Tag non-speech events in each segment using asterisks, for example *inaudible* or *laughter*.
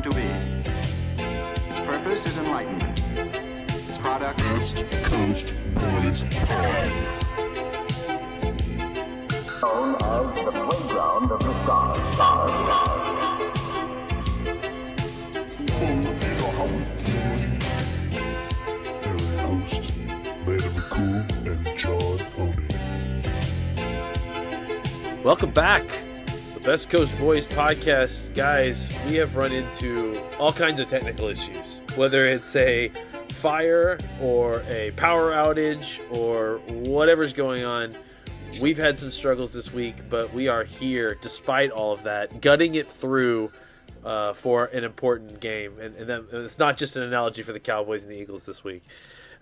meant to be. Its purpose is enlightenment. Its product Best Coast Boys Pod. known as the playground of the stars. stars, stars. You know how we doing. Aaron Host, Lana McCool, and John Owning. Welcome back. The Best Coast Boys podcast. Guys, we have run into all kinds of technical issues. Whether it's a fire or a power outage or whatever's going on, we've had some struggles this week, but we are here despite all of that, gutting it through uh, for an important game. And, and, that, and it's not just an analogy for the Cowboys and the Eagles this week.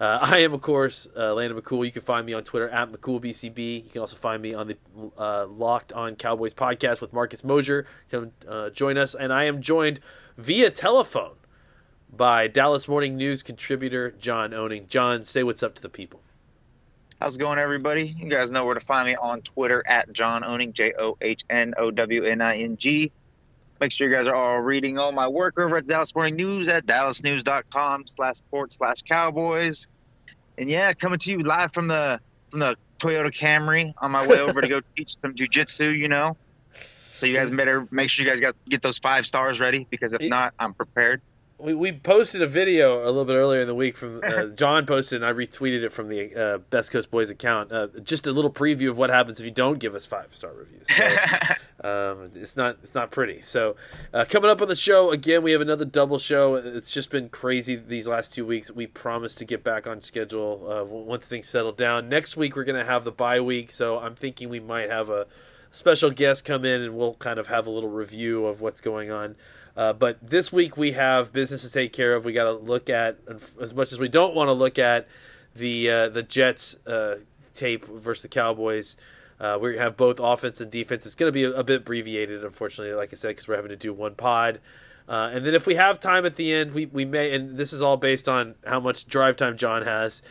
Uh, *laughs* I am, of course, uh, Landon McCool. You can find me on Twitter at McCoolBCB. You can also find me on the uh, Locked On Cowboys podcast with Marcus Mosher. Come uh, join us. And I am joined via telephone by Dallas Morning News contributor John Owning. John, say what's up to the people. How's it going, everybody? You guys know where to find me on Twitter at John Owning, J O H N O W N I N G. Make sure you guys are all reading all my work over at Dallas Morning News at dallasnews.com slash sports slash cowboys. And yeah, coming to you live from the from the Toyota Camry on my way over to go *laughs* teach some jujitsu, you know. So you guys better make sure you guys got get those five stars ready because if not, I'm prepared. We, we posted a video a little bit earlier in the week from uh, *laughs* John posted and I retweeted it from the uh, Best Coast Boys account. Uh, just a little preview of what happens if you don't give us five star reviews. So, *laughs* um, it's not it's not pretty. So uh, coming up on the show again, we have another double show. It's just been crazy these last two weeks. We promise to get back on schedule uh, once things settle down. Next week we're going to have the bye week, so I'm thinking we might have a special guest come in and we'll kind of have a little review of what's going on. Uh, but this week we have business to take care of. We got to look at, as much as we don't want to look at, the uh, the Jets uh, tape versus the Cowboys. Uh, we have both offense and defense. It's going to be a, a bit abbreviated, unfortunately, like I said, because we're having to do one pod. Uh, and then if we have time at the end, we, we may, and this is all based on how much drive time John has.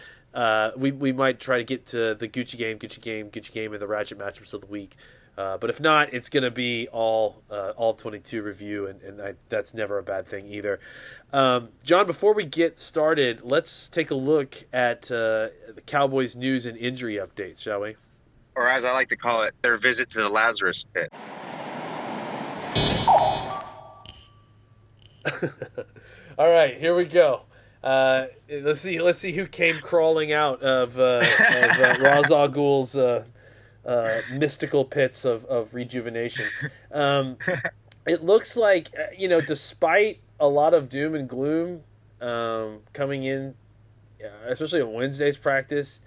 We we might try to get to the Gucci game, Gucci game, Gucci game, and the Ratchet matchups of the week. Uh, but if not, it's going to be all uh, all 22 review, and, and I, that's never a bad thing either. Um, John, before we get started, let's take a look at uh, the Cowboys news and injury updates, shall we? Or as I like to call it, their visit to the Lazarus pit. *laughs* All right, here we go. Uh, let's see. Let's see who came crawling out of, uh, of uh, Ghul's uh, mystical pits of, of rejuvenation. *laughs* Um, it looks like uh, you know, despite a lot of doom and gloom um, coming in, uh, especially on Wednesday's practice,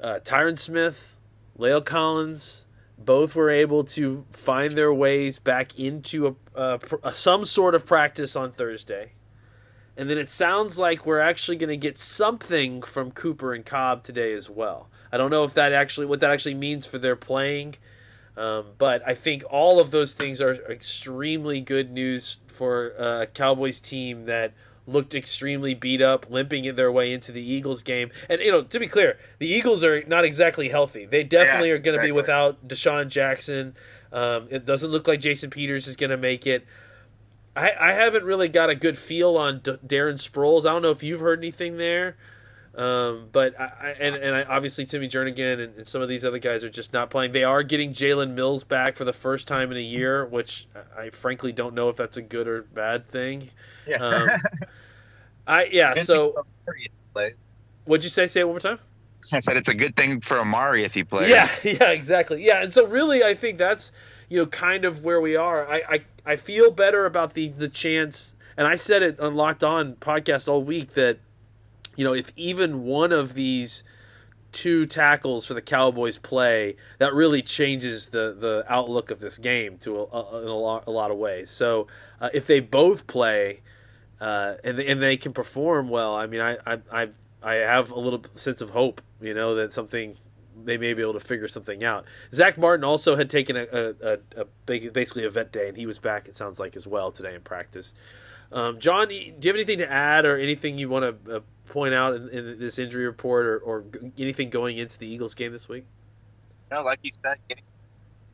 uh, Tyron Smith, La'el Collins, both were able to find their ways back into a, a, a some sort of practice on Thursday. And then it sounds like we're actually going to get something from Cooper and Cobb today as well. I don't know if that actually what that actually means for their playing, um, but I think all of those things are extremely good news for a Cowboys team that looked extremely beat up, limping their way into the Eagles game. And you know, to be clear, the Eagles are not exactly healthy. They definitely Yeah, are going to be without DeSean Jackson. Um, it doesn't look like Jason Peters is going to make it. I, I haven't really got a good feel on D- Darren Sproles. I don't know if you've heard anything there, um, but I, I, and and I, obviously Timmy Jernigan and, and some of these other guys are just not playing. They are getting Jalen Mills back for the first time in a year, which I I frankly don't know if that's a good or bad thing. Yeah. Um, *laughs* I yeah. So what'd you say? Say it one more time. I said it's a good thing for Amari if he plays. Yeah, *laughs* yeah, exactly. Yeah, and so really, I think that's you know kind of where we are. I I, I feel better about the the chance, and I said it on Locked On podcast all week that you know if even one of these two tackles for the Cowboys play, that really changes the the outlook of this game to a, a, in a, lot, a lot of ways. So uh, if they both play. Uh, and and they can perform well. I mean, I I I've, I have a little sense of hope, you know, that something they may be able to figure something out. Zack Martin also had taken a, a, a, a big- basically a vet day, and he was back. It sounds like as well today in practice. Um, John, do you have anything to add or anything you want to uh, point out in, in this injury report or, or anything going into the Eagles game this week? Know, like you said, getting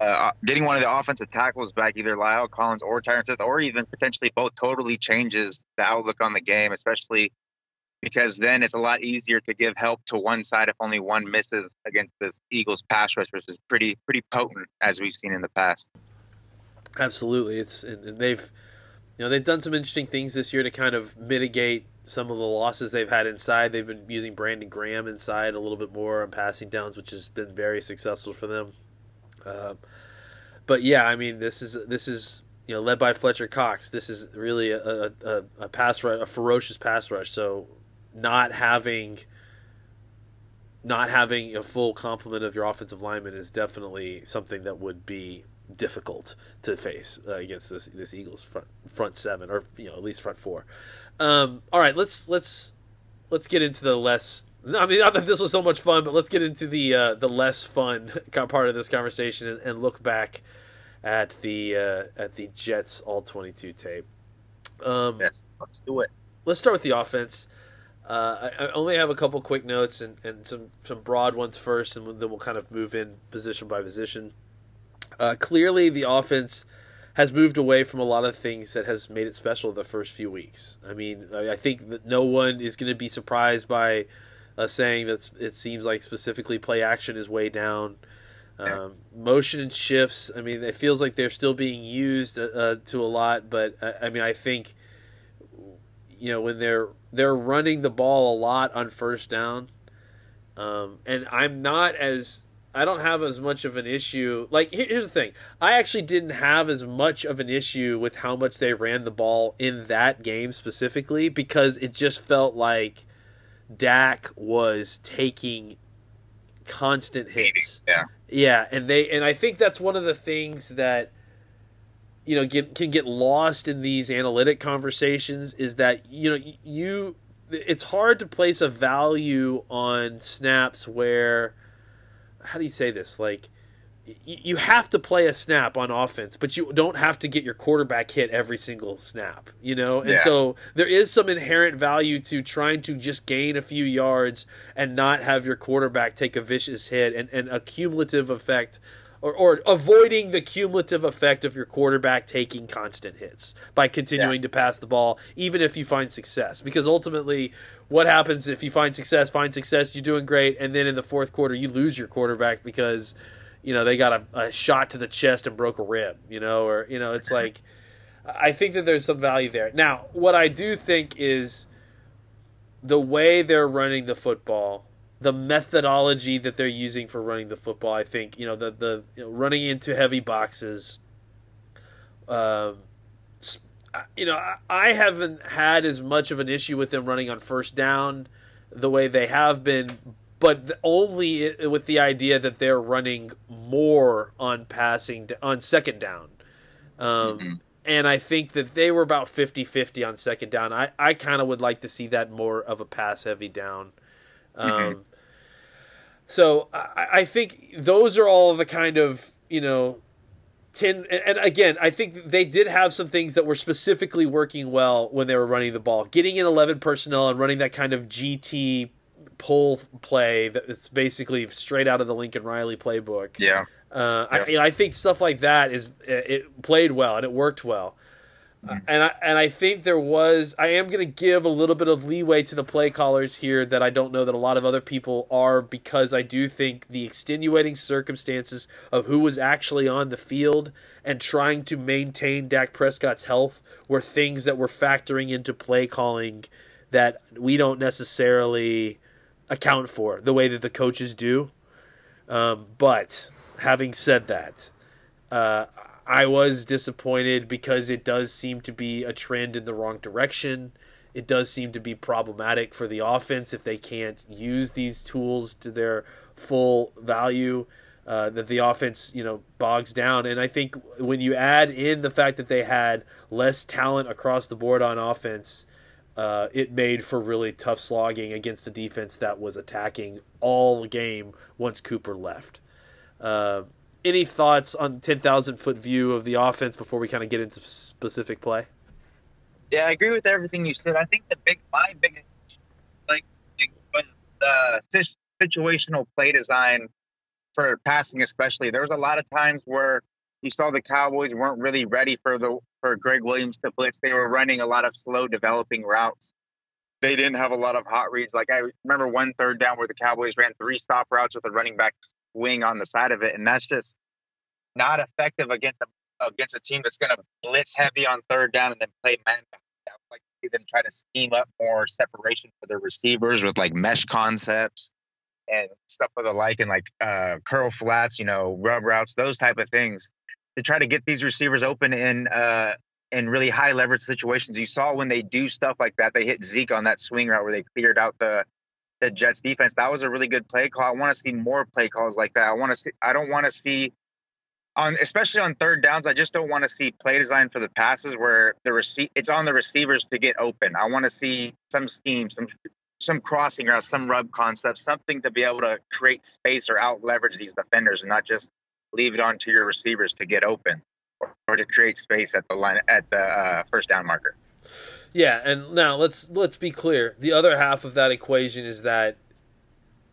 uh, getting one of the offensive tackles back, either La'el Collins or Tyron Smith, or even potentially both, totally changes the outlook on the game, especially because then it's a lot easier to give help to one side if only one misses against this Eagles pass rush, which is pretty pretty potent as we've seen in the past. Absolutely, it's and they've you know they've done some interesting things this year to kind of mitigate some of the losses they've had inside. They've been using Brandon Graham inside a little bit more on passing downs, which has been very successful for them. Uh, but yeah, I mean this is this is you know led by Fletcher Cox. This is really a, a, a pass rush, a ferocious pass rush. So not having not having a full complement of your offensive lineman is definitely something that would be difficult to face uh, against this this Eagles front front seven or you know at least front four. Um, all right, let's let's let's get into the less. I mean, not that this was so much fun, but let's get into the uh, the less fun *laughs* part of this conversation and, and look back at the uh, at the Jets all twenty two tape. Um, yes, let's do it. Let's start with the offense. Uh, I, I, only have a couple quick notes and, and some, some broad ones first, and then we'll kind of move in position by position. Uh, clearly, the offense has moved away from a lot of things that has made it special the first few weeks. I mean, I think that no one is going to be surprised by uh, saying that it seems like specifically play action is way down. Um, motion and shifts. I mean, it feels like they're still being used uh, uh to a lot, but uh, I mean, I think you know when they're they're running the ball a lot on first down, um, and I'm not as I don't have as much of an issue. Like here's the thing, I actually didn't have as much of an issue with how much they ran the ball in that game specifically because it just felt like Dak was taking constant hits. Yeah. Yeah, and they and I think that's one of the things that you know get, can get lost in these analytic conversations is that you know you it's hard to place a value on snaps where how do you say this like you have to play a snap on offense, but you don't have to get your quarterback hit every single snap, you know? And yeah. so there is some inherent value to trying to just gain a few yards and not have your quarterback take a vicious hit and, and a cumulative effect or, or avoiding the cumulative effect of your quarterback taking constant hits by continuing yeah. to pass the ball, even if you find success. Because ultimately, what happens if you find success, find success, you're doing great, and then in the fourth quarter, you lose your quarterback because, you know, they got a, a shot to the chest and broke a rib, you know, or, you know, it's like, I think that there's some value there. Now, what I do think is the way they're running the football the methodology that they're using for running the football. I think you know the the you know, running into heavy boxes. Um, you know, I haven't had as much of an issue with them running on first down the way they have been, but only with the idea that they're running more on passing on second down. Um, mm-hmm. And I think that they were about 50 50 on second down. I, I kind of would like to see that more of a pass heavy down. Um, mm-hmm. So I, I think those are all the kind of you know ten. And, again, I think they did have some things that were specifically working well when they were running the ball, getting in eleven personnel and running that kind of GT pull play that's basically straight out of the Lincoln Riley playbook. Yeah. Uh, I, I think stuff like that is it played well and it worked well. And I and I think there was I am going to give a little bit of leeway to the play callers here that I don't know that a lot of other people are because I do think the extenuating circumstances of who was actually on the field and trying to maintain Dak Prescott's health were things that were factoring into play calling that we don't necessarily account for the way that the coaches do. Um, but having said that, uh, I was disappointed because it does seem to be a trend in the wrong direction. It does seem to be problematic for the offense if they can't use these tools to their full value. Uh, that the offense, you know, bogs down. And I think when you add in the fact that they had less talent across the board on offense, uh, it made for really tough slogging against a defense that was attacking all game once Cooper left. Uh, any thoughts on ten thousand foot view of the offense before we kind of get into specific play? Yeah, I agree with everything you said. I think the big, my biggest, like, was the situational play design for passing, especially. There was a lot of times where you saw the Cowboys weren't really ready for the for Gregg Williams to blitz. They were running a lot of slow developing routes. They didn't have a lot of hot reads. Like I remember one third down where the Cowboys ran three stop routes with a running back wing on the side of it, and that's just not effective against a against a team that's going to blitz heavy on third down and then play man. I would like to see them try to scheme up more separation for their receivers with like mesh concepts and stuff of the like, and like uh, curl flats, you know, rub routes, those type of things to try to get these receivers open in uh, in really high leverage situations. You saw when they do stuff like that, they hit Zeke on that swing route where they cleared out the the Jets defense. That was a really good play call. I want to see more play calls like that. I want to see. I don't want to see on especially on third downs. I just don't want to see play design for the passes where the receive it's on the receivers to get open. I want to see some scheme, some some crossing routes, some rub concepts, something to be able to create space or out leverage these defenders and not just leave it on to your receivers to get open or, or to create space at the line at the uh, first down marker. Yeah, and now let's let's be clear. The other half of that equation is that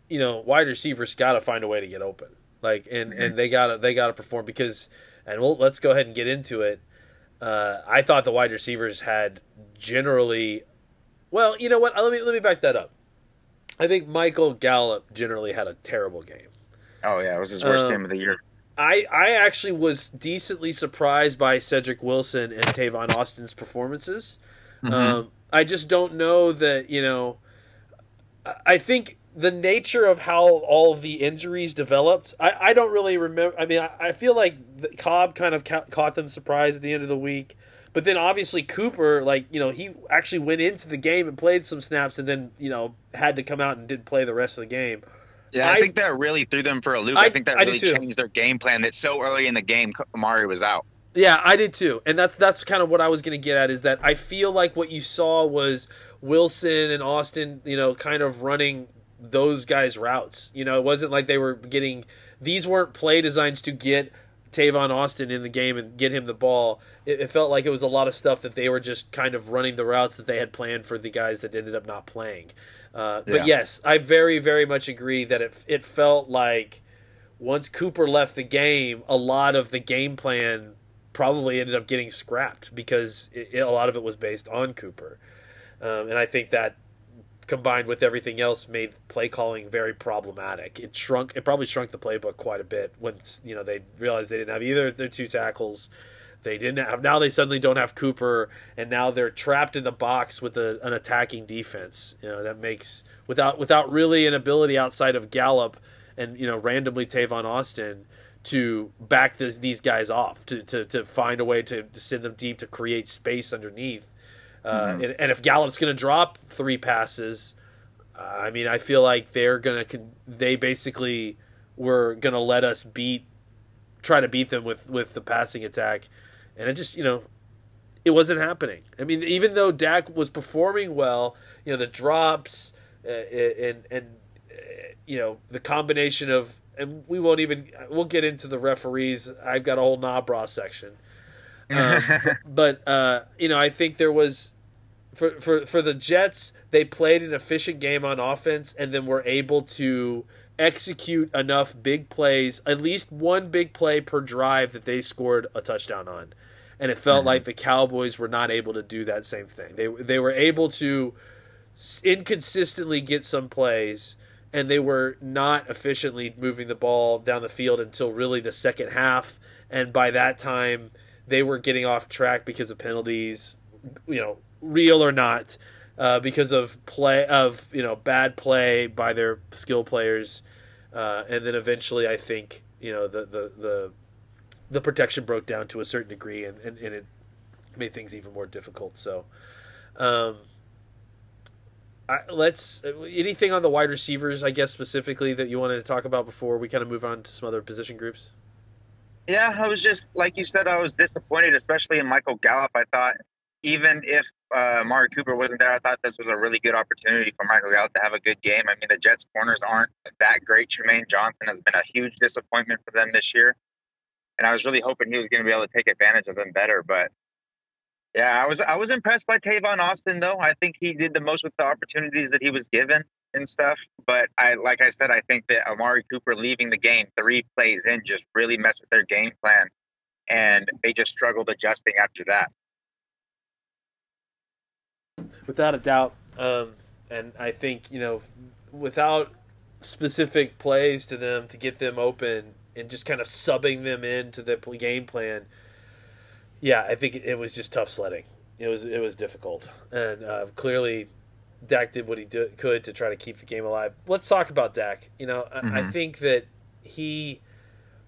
you know wide receivers got to find a way to get open, like and mm-hmm. and they got to they got to perform because and we'll let's go ahead and get into it. Uh, I thought the wide receivers had generally, well, you know what? Let me let me back that up. I think Michael Gallup generally had a terrible game. Oh yeah, it was his worst um, game of the year. I, I actually was decently surprised by Cedric Wilson and Tavon Austin's performances. Mm-hmm. Um, I just don't know that you know. I think the nature of how all of the injuries developed. I, I don't really remember. I mean, I, I feel like Cobb kind of ca- caught them surprised at the end of the week. But then obviously Cooper, like you know, he actually went into the game and played some snaps, and then you know had to come out and did play the rest of the game. Yeah, I, I, think that really threw them for a loop. I, I think that really changed their game plan. That so early in the game, Amari was out. Yeah, I did too, and that's that's kind of what I was going to get at. Is that I feel like what you saw was Wilson and Austin, you know, kind of running those guys' routes. You know, it wasn't like they were getting these weren't play designs to get Tavon Austin in the game and get him the ball. It, it, felt like it was a lot of stuff that they were just kind of running the routes that they had planned for the guys that ended up not playing. Uh, yeah. But yes, I very, very much agree that it it felt like once Cooper left the game, a lot of the game plan probably ended up getting scrapped because it, it, a lot of it was based on Cooper, um, and I think that combined with everything else made play calling very problematic. It shrunk. It probably shrunk the playbook quite a bit once you know they realized they didn't have either of their two tackles. They didn't have now. They suddenly don't have Cooper, and now they're trapped in the box with a, an attacking defense. You know that makes without without really an ability outside of Gallup and you know randomly Tavon Austin to back this, these guys off to, to, to find a way to, to send them deep to create space underneath. Uh, mm-hmm. and, and, if Gallup's going to drop three passes, uh, I mean, I feel like they're going to they basically were going to let us beat try to beat them with with the passing attack and it just you know it wasn't happening. I mean, even though Dak was performing well, you know the drops uh, and and uh, you know the combination of and we won't even we'll get into the referees. I've got a whole Nabra section, um, *laughs* but uh, you know I think there was for for for the Jets they played an efficient game on offense and then were able to execute enough big plays, at least one big play per drive that they scored a touchdown on and it felt mm-hmm. like the Cowboys were not able to do that same thing. They they were able to inconsistently get some plays, and they were not efficiently moving the ball down the field until really the second half. And by that time, they were getting off track because of penalties, you know, real or not, uh, because of play of you know bad play by their skill players, uh, and then eventually, I think you know the the the the protection broke down to a certain degree, and, and, and it made things even more difficult. So, um, I, let's anything on the wide receivers, I guess specifically that you wanted to talk about before we kind of move on to some other position groups. Yeah, I was just like you said, I was disappointed, especially in Michael Gallup. I thought even if uh, Mari Cooper wasn't there, I thought this was a really good opportunity for Michael Gallup to have a good game. I mean, the Jets corners aren't that great. Trumaine Johnson has been a huge disappointment for them this year and I was really hoping he was going to be able to take advantage of them better. But yeah, I was I was impressed by Tavon Austin though. I think he did the most with the opportunities that he was given. and stuff. But I, like I said, I think that Amari Cooper leaving the game three plays in just really messed with their game plan, and they just struggled adjusting after that. without a doubt. Um, and I think you know, without specific plays to them to get them open and just kind of subbing them into the game plan, yeah, I think it was just tough sledding. It was it was difficult, and uh, clearly, Dak did what he do, could to try to keep the game alive. Let's talk about Dak. You know, I, I think that he.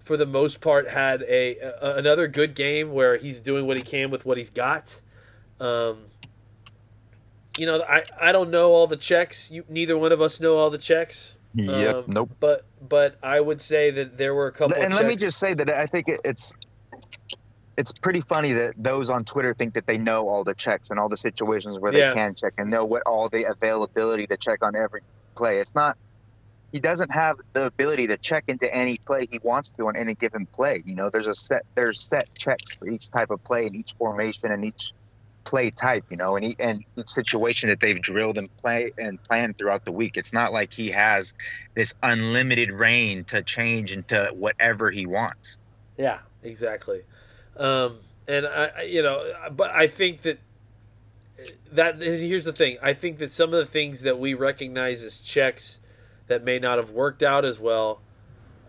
For the most part, had a, a another good game where he's doing what he can with what he's got. Um, you know, I, I don't know all the checks. You, neither one of us know all the checks. Yep, Um, nope. But but I would say that there were a couple. and let me just say that I think it, it's it's pretty funny that those on Twitter think that they know all the checks and all the situations where Yeah. they can check and know what all the availability to check on every play. It's not he doesn't have the ability to check into any play he wants to on any given play. You know, there's a set there's set checks for each type of play and each formation and each play type, you know, and he, and each situation that they've drilled and play and planned throughout the week. It's not like he has this unlimited reign to change into whatever he wants. Yeah, exactly. Um, and I, you know, but I think that that here's the thing. I think that some of the things that we recognize as checks that may not have worked out as well.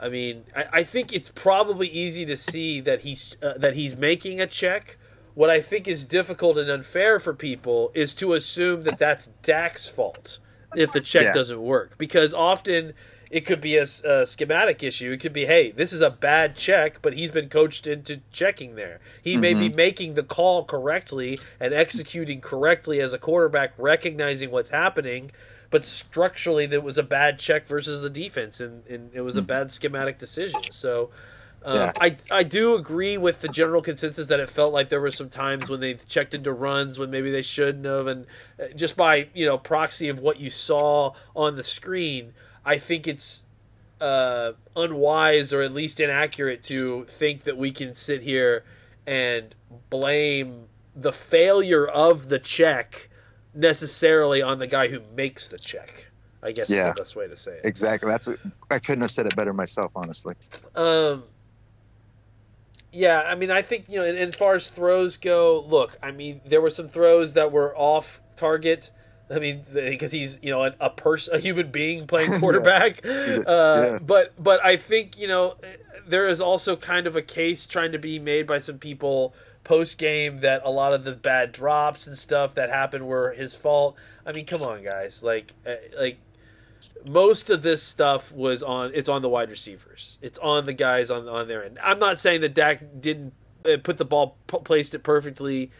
I mean, I, I think it's probably easy to see that he's uh, that he's making a check. What I think is difficult and unfair for people is to assume that that's Dak's fault if the check Yeah. doesn't work, because often it could be a schematic issue. It could be, hey, this is a bad check, but he's been coached into checking there. He may be making the call correctly and executing correctly as a quarterback, recognizing what's happening, but structurally there was a bad check versus the defense, and, and it was a bad schematic decision. So. Uh, Yeah. I I do agree with the general consensus that it felt like there were some times when they checked into runs when maybe they shouldn't have, and uh, just by you know proxy of what you saw on the screen, I think it's uh, unwise or at least inaccurate to think that we can sit here and blame the failure of the check necessarily on the guy who makes the check. I guess Yeah. is the best way to say it. Exactly. That's I couldn't have said it better myself, honestly. Um, yeah, I mean, I think you know, and, and as far as throws go, look, I mean, there were some throws that were off target. I mean, because he's you know a, a person, a human being *laughs* playing quarterback. uh, yeah. But but I think you know there is also kind of a case trying to be made by some people post game that a lot of the bad drops and stuff that happened were his fault. I mean, come on, guys, like uh, like most of this stuff was on it's on the wide receivers it's on the guys on on their end i'm not saying that Dak didn't uh, put the ball placed it perfectly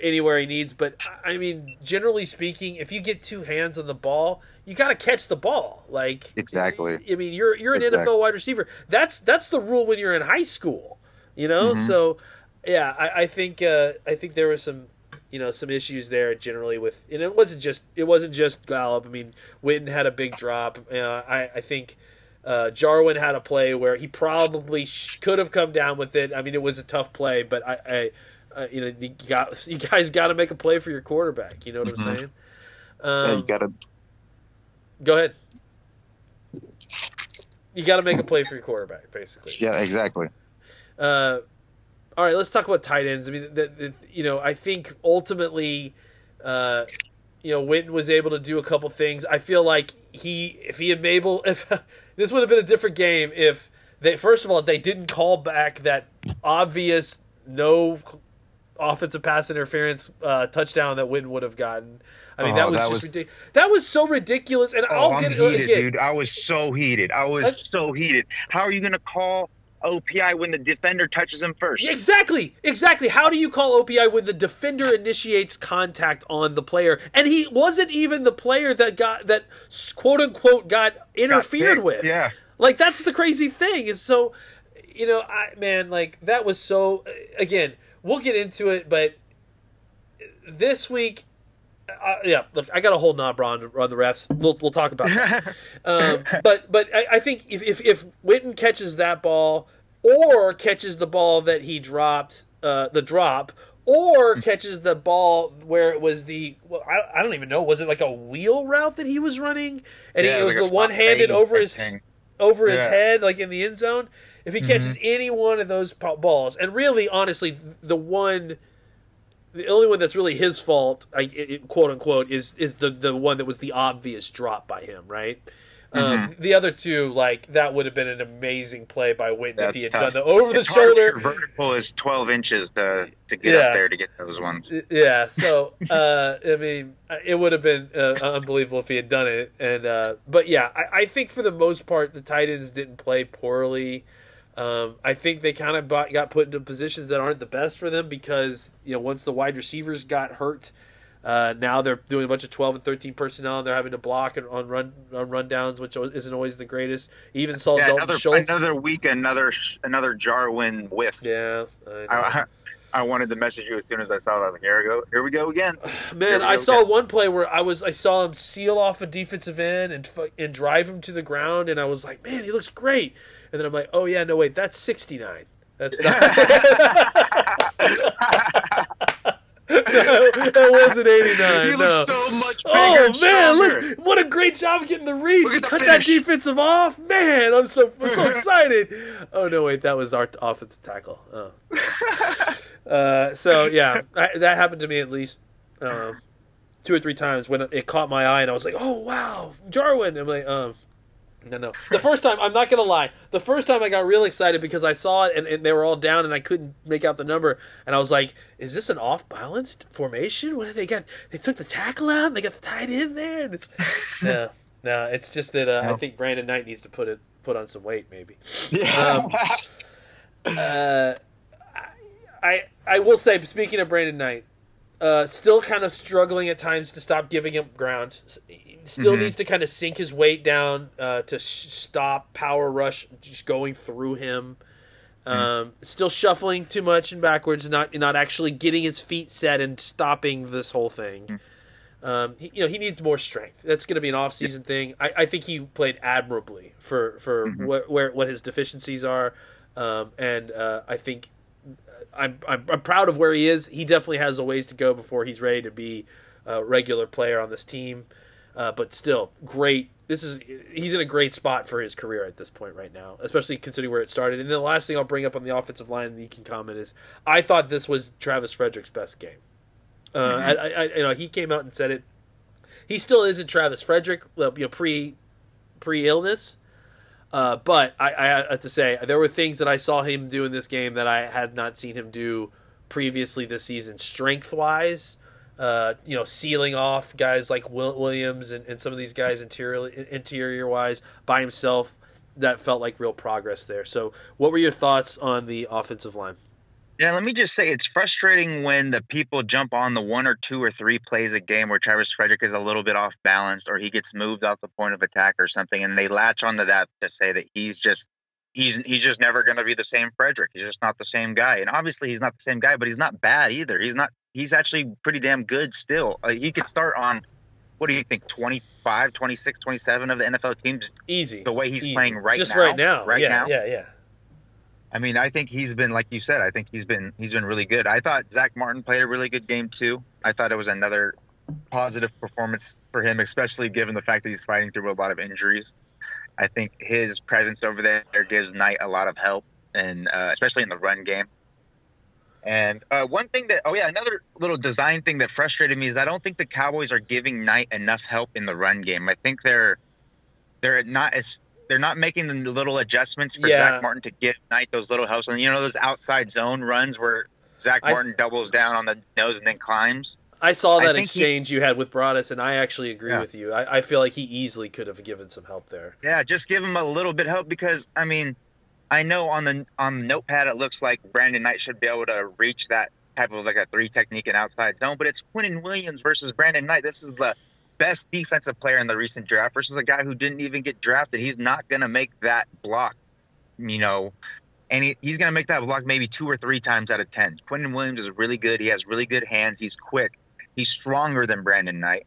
anywhere he needs but I- mean generally speaking if you get two hands on the ball you got to catch the ball like Exactly. i mean you're you're an Exactly. nfl wide receiver that's that's the rule when you're in high school you know Mm-hmm. so yeah i, I think uh, i think there was some you know some issues there generally with and it wasn't just it wasn't just Gallup. I mean, Witten had a big drop. Uh, I I think uh, Jarwin had a play where he probably sh- could have come down with it. I mean, it was a tough play, but I, I uh, you know you got *laughs* you guys got to make a play for your quarterback. You know what I'm saying? Yeah, Um, you gotta. go ahead. You got to make a play for your quarterback, basically. Yeah, exactly. Uh, all right, let's talk about tight ends. I mean, the, the, you know, I think ultimately, uh, you know, Witten was able to do a couple things. I feel like he, if he had been able, if *laughs* this would have been a different game if they, first of all, they didn't call back that obvious no offensive pass interference uh, touchdown that Witten would have gotten. I mean, Oh, that was that just was- ridiculous. That was so ridiculous, and Oh, I'll I'm get it heated, again. dude. I was so heated. I was That's- so heated. How are you gonna call OPI when the defender touches him first? Exactly, exactly. How do you call OPI when the defender initiates contact on the player, and he wasn't even the player that got that quote unquote got interfered picked, with? yeah. like that's the crazy thing. Is so, you know, I man, like that was so. Again, we'll get into it, but this week. Uh, yeah, look, I got a whole knob on, on the refs. We'll, we'll talk about that. *laughs* um, but but I, I think if, if if Witten catches that ball or catches the ball that he dropped, uh, the drop, or catches the ball where it was the well, I, I don't even know was it like a wheel route that he was running and Yeah, he was like the one handed over his thing. over his head like in the end zone if he catches any one of those balls and really honestly the one the only one that's really his fault I, it, quote unquote is is the the one that was the obvious drop by him right um, the other two, like that, would have been an amazing play by Witten if he had tough. done the over the It's hard shoulder. your vertical is 12 inches to to get Yeah. up there to get those ones. Yeah, so *laughs* uh, I mean, it would have been uh, unbelievable if he had done it. And uh, but yeah, I, I think for the most part, the tight ends didn't play poorly. Um, I think they kind of got, got put into positions that aren't the best for them because you know once the wide receivers got hurt, uh, now they're doing a bunch of twelve and thirteen personnel and they're having to block and on run on rundowns, which isn't always the greatest. Even saw Yeah, Dalton another Schultz. another week, another another Jarwin whiff. yeah, I. I, *laughs* I wanted to message you as soon as I saw that. I was like, here we go, here we go again. *sighs* Man, we I saw again. one play where I was I saw him seal off a defensive end and and drive him to the ground, and I was like, man, he looks great. And then I'm like, oh yeah, no wait, that's 69. That's not. no, *laughs* *laughs* that wasn't 89. You no. look so much bigger. Oh man, look! What a great job of getting the reach. Look He at the cut that defensive off. Man, I'm so I'm so *laughs* excited. Oh no, wait, that was our offensive tackle. Oh. uh, so yeah, I, that happened to me at least um, two or three times when it caught my eye, and I was like, "Oh wow, Jarwin!" I'm like, um. No, no. The first time, I'm not gonna lie. The first time I got real excited because I saw it and, and they were all down and I couldn't make out the number. And I was like, "Is this an off balanced formation? What did they got? They took the tackle out and they got the tight end there." And it's *laughs* no, no. It's just that uh, I think Brandon Knight needs to put it put on some weight, maybe. Yeah. Um, uh, I I will say, speaking of Brandon Knight, uh, still kind of struggling at times to stop giving him ground. Still Mm-hmm. needs to kind of sink his weight down uh, to sh- stop power rush just going through him. Mm. Um, still shuffling too much and backwards, not not actually getting his feet set and stopping this whole thing. Mm. Um, he, you know, he needs more strength. That's going to be an off-season thing. I, I think he played admirably for for Mm-hmm. wh- where what his deficiencies are, um, and uh, I think I'm, I'm I'm proud of where he is. He definitely has a ways to go before he's ready to be a regular player on this team. Uh, but still, great. This is he's in a great spot for his career at this point right now, especially considering where it started. And then the last thing I'll bring up on the offensive line, and you can comment is, I thought this was Travis Frederick's best game. Uh, I, I, I, you know, he came out and said it. He still isn't Travis Frederick, well, you know, pre pre illness. Uh, but I, I have to say there were things that I saw him do in this game that I had not seen him do previously this season, strength wise. Uh, you know, sealing off guys like Will Williams and, and some of these guys interior interior wise by himself. That felt like real progress there. So, what were your thoughts on the offensive line? Yeah, let me just say it's frustrating when the people jump on the one or two or three plays a game where Travis Frederick is a little bit off balance or he gets moved out the point of attack or something, and they latch onto that to say that he's just he's he's just never going to be the same Frederick. He's just not the same guy, and obviously he's not the same guy, but he's not bad either. He's not. He's actually pretty damn good still. Uh, he could start on what do you think 25 26 27 of the nfl teams Easy. The way he's Easy. playing right now. just now, right now, right yeah, now. yeah, yeah. I mean, I think he's been like you said. I think he's been he's been really good. I thought Zack Martin played a really good game too. I thought it was another positive performance for him, especially given the fact that he's fighting through a lot of injuries. I think his presence over there gives Knight a lot of help, and uh, especially in the run game. And uh, one thing that oh yeah, another little design thing that frustrated me is I don't think the Cowboys are giving Knight enough help in the run game. I think they're they're not as they're not making the little adjustments for Yeah. Zack Martin to give Knight those little helps. And you know those outside zone runs where Zack I Martin doubles down on the nose and then climbs. I saw I that he- exchange you had with Broadus, and I actually agree Yeah. with you. I, I feel like he easily could have given some help there. Yeah, just give him a little bit help because I mean, I know on the on the notepad it looks like Brandon Knight should be able to reach that type of like a three technique and outside zone, but it's Quinnen Williams versus Brandon Knight. This is the best defensive player in the recent draft versus a guy who didn't even get drafted. He's not gonna make that block, you know. And he, he's going to make that block maybe two or three times out of 10. Quinnen Williams is really good. He has really good hands. He's quick. He's stronger than Brandon Knight.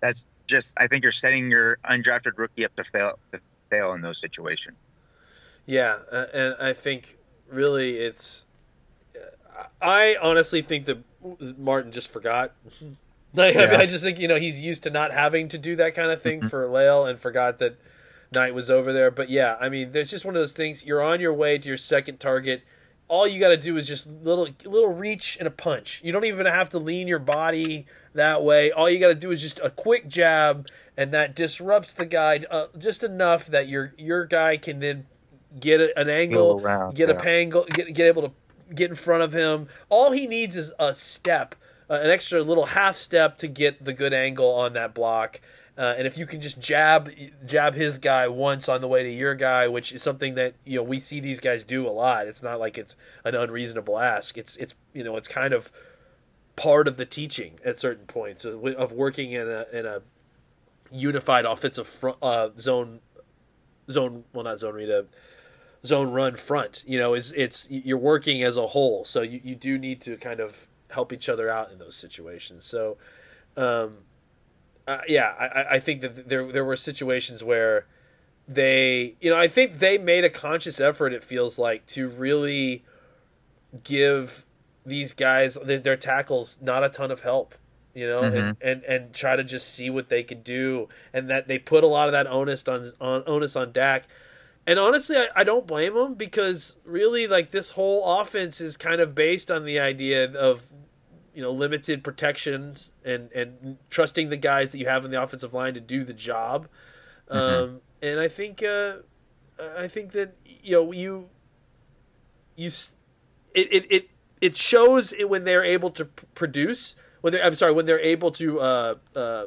That's just, I think you're setting your undrafted rookie up to fail, to fail in those situations. Yeah, uh, and I think really it's. I honestly think that Martin just forgot. *laughs* Like, I, mean, I just think you know he's used to not having to do that kind of thing for La'el and forgot that Knight was over there. But yeah, I mean, there's just one of those things. You're on your way to your second target. All you got to do is just little little reach and a punch. You don't even have to lean your body that way. All you got to do is just a quick jab, and that disrupts the guy uh, just enough that your your guy can then get an angle, around, get a yeah. pangle, get get able to get in front of him. All he needs is a step, uh, an extra little half step to get the good angle on that block. Uh, and if you can just jab jab his guy once on the way to your guy, which is something that you know we see these guys do a lot. It's not like it's an unreasonable ask. It's it's you know it's kind of part of the teaching at certain points of, working in a in a unified offensive front, uh, zone zone well not zone read a zone run front you know it's it's you're working as a whole. So you, you do need to kind of help each other out in those situations. So um uh, yeah I, I- think that there there were situations where they you know I think they made a conscious effort it feels like to really give these guys their, their tackles not a ton of help you know and, and and try to just see what they could do. And that they put a lot of that onus on on onus on Dak and honestly I, I don't blame them because really like this whole offense is kind of based on the idea of you know limited protections and and trusting the guys that you have in the offensive line to do the job. Um and I think uh I think that you know you you s- it it it, it shows it when they're able to produce when they're, I'm sorry when they're able to uh, uh,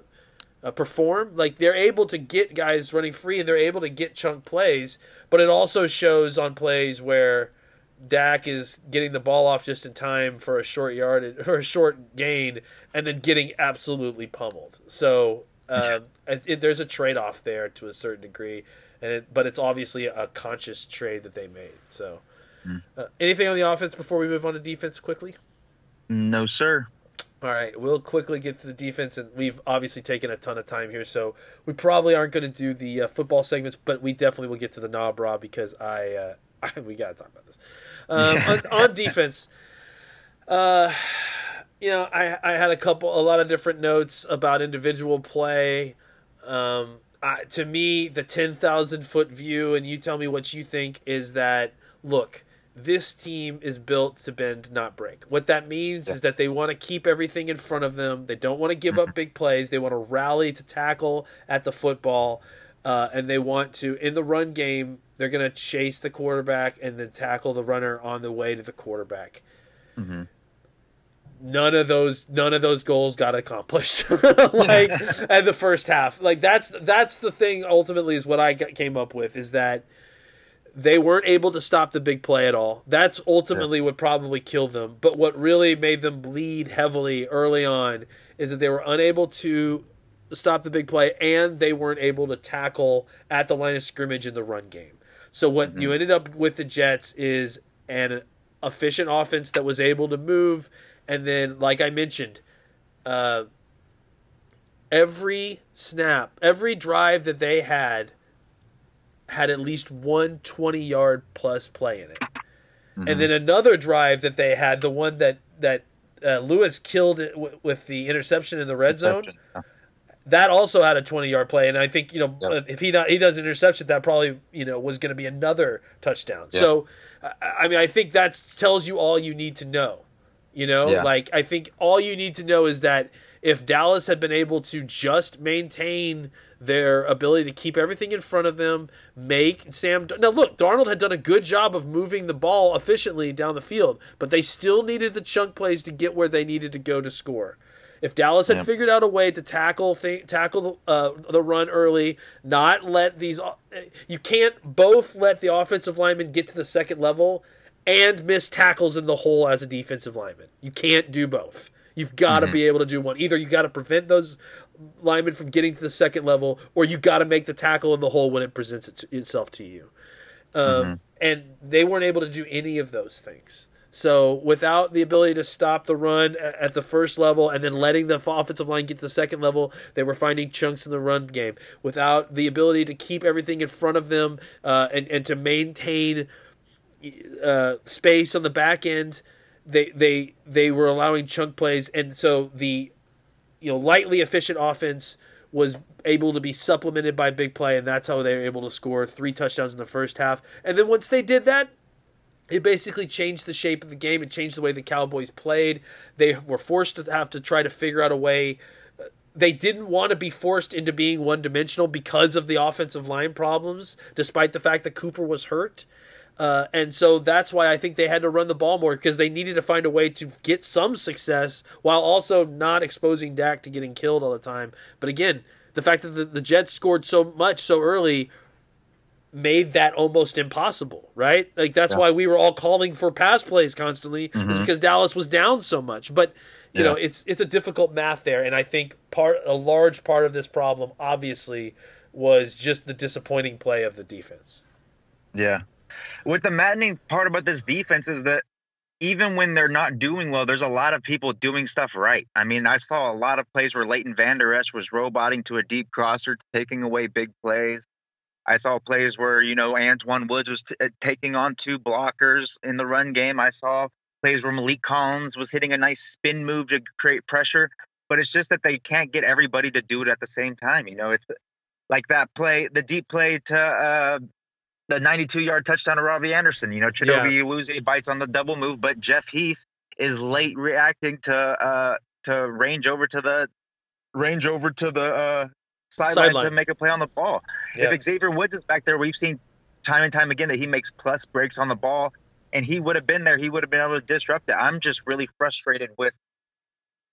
uh, perform like they're able to get guys running free and they're able to get chunk plays but it also shows on plays where Dak is getting the ball off just in time for a short yard *laughs* or a short gain and then getting absolutely pummeled so um, it, it- there's a trade off there to a certain degree and it, but it's obviously a conscious trade that they made so uh, anything on the offense before we move on to defense quickly? No, sir. All right, we'll quickly get to the defense, and we've obviously taken a ton of time here, so we probably aren't going to do the uh, football segments, but we definitely will get to the knob raw because I, uh, *laughs* I we got to talk about this. Um, on, on defense, uh, you know, I I had a couple, a lot of different notes about individual play. Um, I, to me, the ten thousand foot view, and you tell me what you think is that. Look, this team is built to bend, not break. What that means is that they want to keep everything in front of them. They don't want to give up *laughs* big plays. They want to rally to tackle at the football, uh, and they want to in the run game. They're going to chase the quarterback and then tackle the runner on the way to the quarterback none of those none of those goals got accomplished *laughs* like *laughs* at the first half like that's that's the thing ultimately is what i got, came up with is that they weren't able to stop the big play at all. That's ultimately what probably killed them. But what really made them bleed heavily early on is that they were unable to stop the big play and they weren't able to tackle at the line of scrimmage in the run game. So what you ended up with the jets is an efficient offense that was able to move. And then like i mentioned uh, every snap every drive that they had had at least one 20 yard plus play in it. And then another drive that they had the one that that uh, lewis killed w- with the interception in the red zone that also had a 20 yard play. And i think you know Yep. if he not, he does interception that probably you know was going to be another touchdown. So I, I mean i think that tells you all you need to know you know? Yeah. like i think all you need to know is that if dallas had been able to just maintain their ability to keep everything in front of them make sam now look darnold had done a good job of moving the ball efficiently down the field but they still needed the chunk plays to get where they needed to go to score if Dallas had figured out a way to tackle th- tackle the, uh, the run early, not let these uh, you can't both let the offensive lineman get to the second level and miss tackles in the hole as a defensive lineman. You can't do both. You've got to be able to do one. Either you got to prevent those linemen from getting to the second level, or you got to make the tackle in the hole when it presents it, itself to you. Um, And they weren't able to do any of those things. So without the ability to stop the run at the first level and then letting the offensive line get to the second level, they were finding chunks in the run game. Without the ability to keep everything in front of them uh, and and to maintain uh, space on the back end, they they they were allowing chunk plays, and so the you know lightly efficient offense was able to be supplemented by big play, and that's how they were able to score three touchdowns in the first half. And then once they did that, it basically changed the shape of the game. It changed the way the Cowboys played. They were forced to have to try to figure out a way. They didn't want to be forced into being one dimensional because of the offensive line problems, despite the fact that Cooper was hurt. Uh, and so that's why I think they had to run the ball more because they needed to find a way to get some success while also not exposing Dak to getting killed all the time. But again, the fact that the, the Jets scored so much so early made that almost impossible, right? Like that's Yeah. why we were all calling for pass plays constantly, is because Dallas was down so much. But you know, it's it's a difficult math there, and I think part a large part of this problem, obviously, was just the disappointing play of the defense. Yeah. What the maddening part about this defense is that even when they're not doing well, there's a lot of people doing stuff right. I mean, I saw a lot of plays where Leighton Vander Esch was roboting to a deep crosser, taking away big plays. I saw plays where, you know, Antwaun Woods was t- uh, taking on two blockers in the run game. I saw plays where Maliek Collins was hitting a nice spin move to create pressure. But it's just that they can't get everybody to do it at the same time. You know, it's like that play, the deep play to uh, the 92 yard touchdown to Robbie Anderson. You know, Chidobe Awuzie bites on the double move, but Jeff Heath is late reacting to uh, to range over to the range over to the uh, sideline Sideline. to make a play on the ball. Yeah. If Xavier Woods is back there, we've seen time and time again that he makes plus breaks on the ball, and he would have been there. He would have been able to disrupt it. I'm just really frustrated with.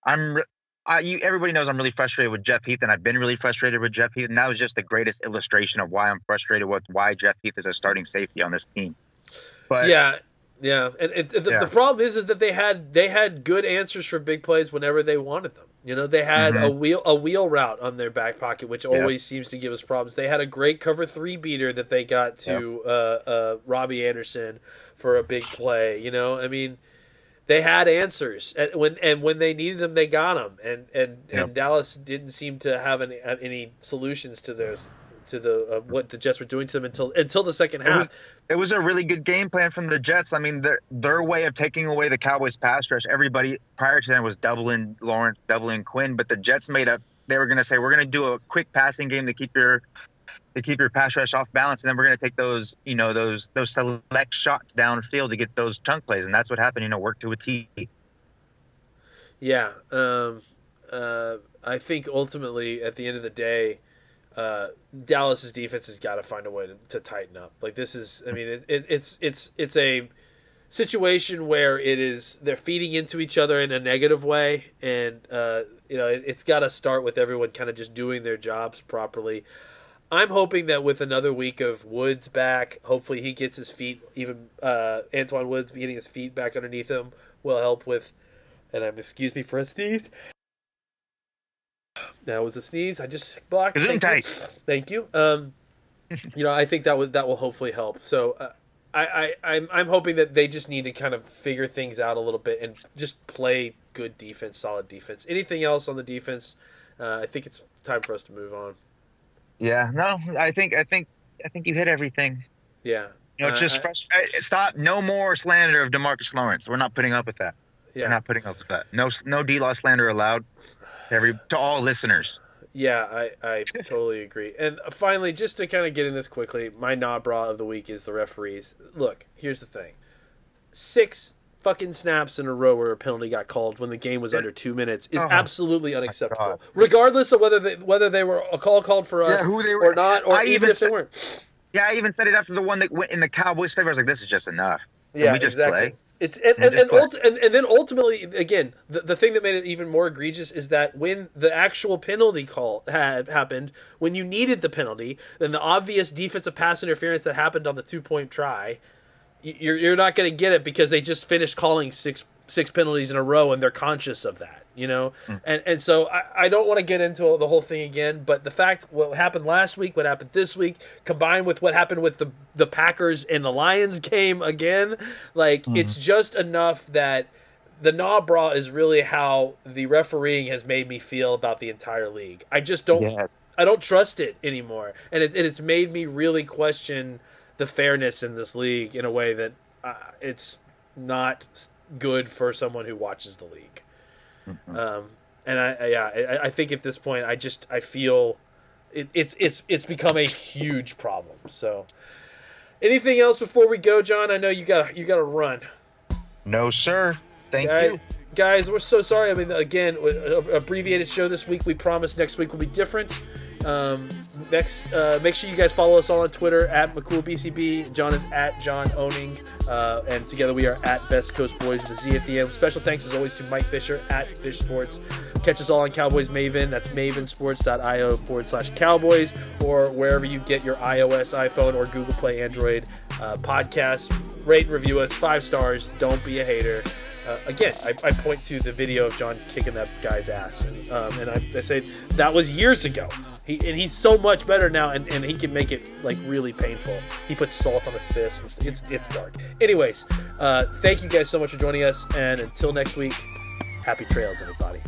I'm. I, you, everybody knows I'm really frustrated with Jeff Heath, and I've been really frustrated with Jeff Heath, and that was just the greatest illustration of why I'm frustrated with why Jeff Heath is a starting safety on this team. But yeah, yeah, and, and the, Yeah. the problem is, is that they had they had good answers for big plays whenever they wanted them. You know, they had a wheel a wheel route on their back pocket, which Mm-hmm. Yeah. always seems to give us problems. They had a great cover three beater that they got to uh, uh, Robbie Anderson for a big play. You know, I mean, they had answers and when and when they needed them, they got them. And and, Yep. and Dallas didn't seem to have any any solutions to those to the uh, what the Jets were doing to them until until the second it half. was it was a really good game plan from the Jets. I mean, their their way of taking away the Cowboys pass rush. Everybody prior to that was doubling Lawrence, doubling Quinn, but the Jets made up. They were going to say we're going to do a quick passing game to keep your to keep your pass rush off balance, and then we're going to take those you know those those select shots downfield to get those chunk plays, and that's what happened. You know, work to a T. Yeah, um, uh, I think ultimately at the end of the day, uh, Dallas's defense has got to find a way to, to tighten up. Like this is, I mean, it, it, it's it's it's a situation where it is they're feeding into each other in a negative way, and uh, you know it, it's got to start with everyone kind of just doing their jobs properly. I'm hoping that with another week of Woods back, hopefully he gets his feet even uh, Antwaun Woods getting his feet back underneath him will help with. And I'm excuse me for a sneeze. That was a sneeze. I just blocked. Thank you. Thank you. Um, *laughs* you know, I think that would that will hopefully help. So, uh, I, I I'm I'm hoping that they just need to kind of figure things out a little bit and just play good defense, solid defense. Anything else on the defense? Uh, I think it's time for us to move on. Yeah, no, I think I think I think you hit everything. Yeah. You know, Uh, just frust- Stop. No more slander of DeMarcus Lawrence. We're not putting up with that. yeah. We're not putting up with that. No, no D law slander allowed. To every to all listeners. Yeah, I, I totally agree. And finally, just to kind of get in this quickly, my Nabra of the week is the referees. Look, here's the thing: six fucking snaps in a row where a penalty got called when the game was under two minutes is Oh, absolutely unacceptable, regardless of whether they, whether they were a call called for us they were- or not, or I even, even if they said- weren't. Yeah, I even said it after the one that went in the Cowboys' favor. I was like, "This is just enough." Can Yeah, we just exactly. play? It's and and, and, ulti- and and then ultimately again the, the thing that made it even more egregious is that when the actual penalty call had happened when you needed the penalty then the obvious defensive pass interference that happened on the two point try you're you're not going to get it because they just finished calling six six penalties in a row and they're conscious of that you know hmm. and and so I, I don't want to get into the whole thing again but the fact what happened last week what happened this week combined with what happened with the the Packers and the Lions *laughs* game again like hmm. it's just enough that the Naw Bra is really how the refereeing has made me feel about the entire league. I just don't Yeah. I don't trust it anymore, and, it, and it's made me really question the fairness in this league in a way that uh, it's not good for someone who watches the league. Um, and I, I yeah, I, I think at this point, I just I feel it, it's it's it's become a huge problem. So, anything else before we go, John? I know you got you got to run. No, sir. Thank Guy- you. Guys, we're so sorry. I mean, again, abbreviated show this week. We promise next week will be different. Um, next, uh, make sure you guys follow us all on Twitter at McCoolBCB. John is at John Owning, uh, and together we are at Best Coast Boys with a Z at the end. Special thanks as always to Mike Fisher at Fish Sports. Catch us all on Cowboys Maven. That's mavensports.io forward slash Cowboys, or wherever you get your iOS, iPhone, or Google Play Android uh, podcasts. Rate and review us five stars. Don't be a hater. Uh, again, I, I point to the video of John kicking that guy's ass, and, um, and I, I say that was years ago. He, and he's so much better now, and, and he can make it like really painful. He puts salt on his fists. And it's it's dark. Anyways, uh, thank you guys so much for joining us, and until next week, happy trails, everybody.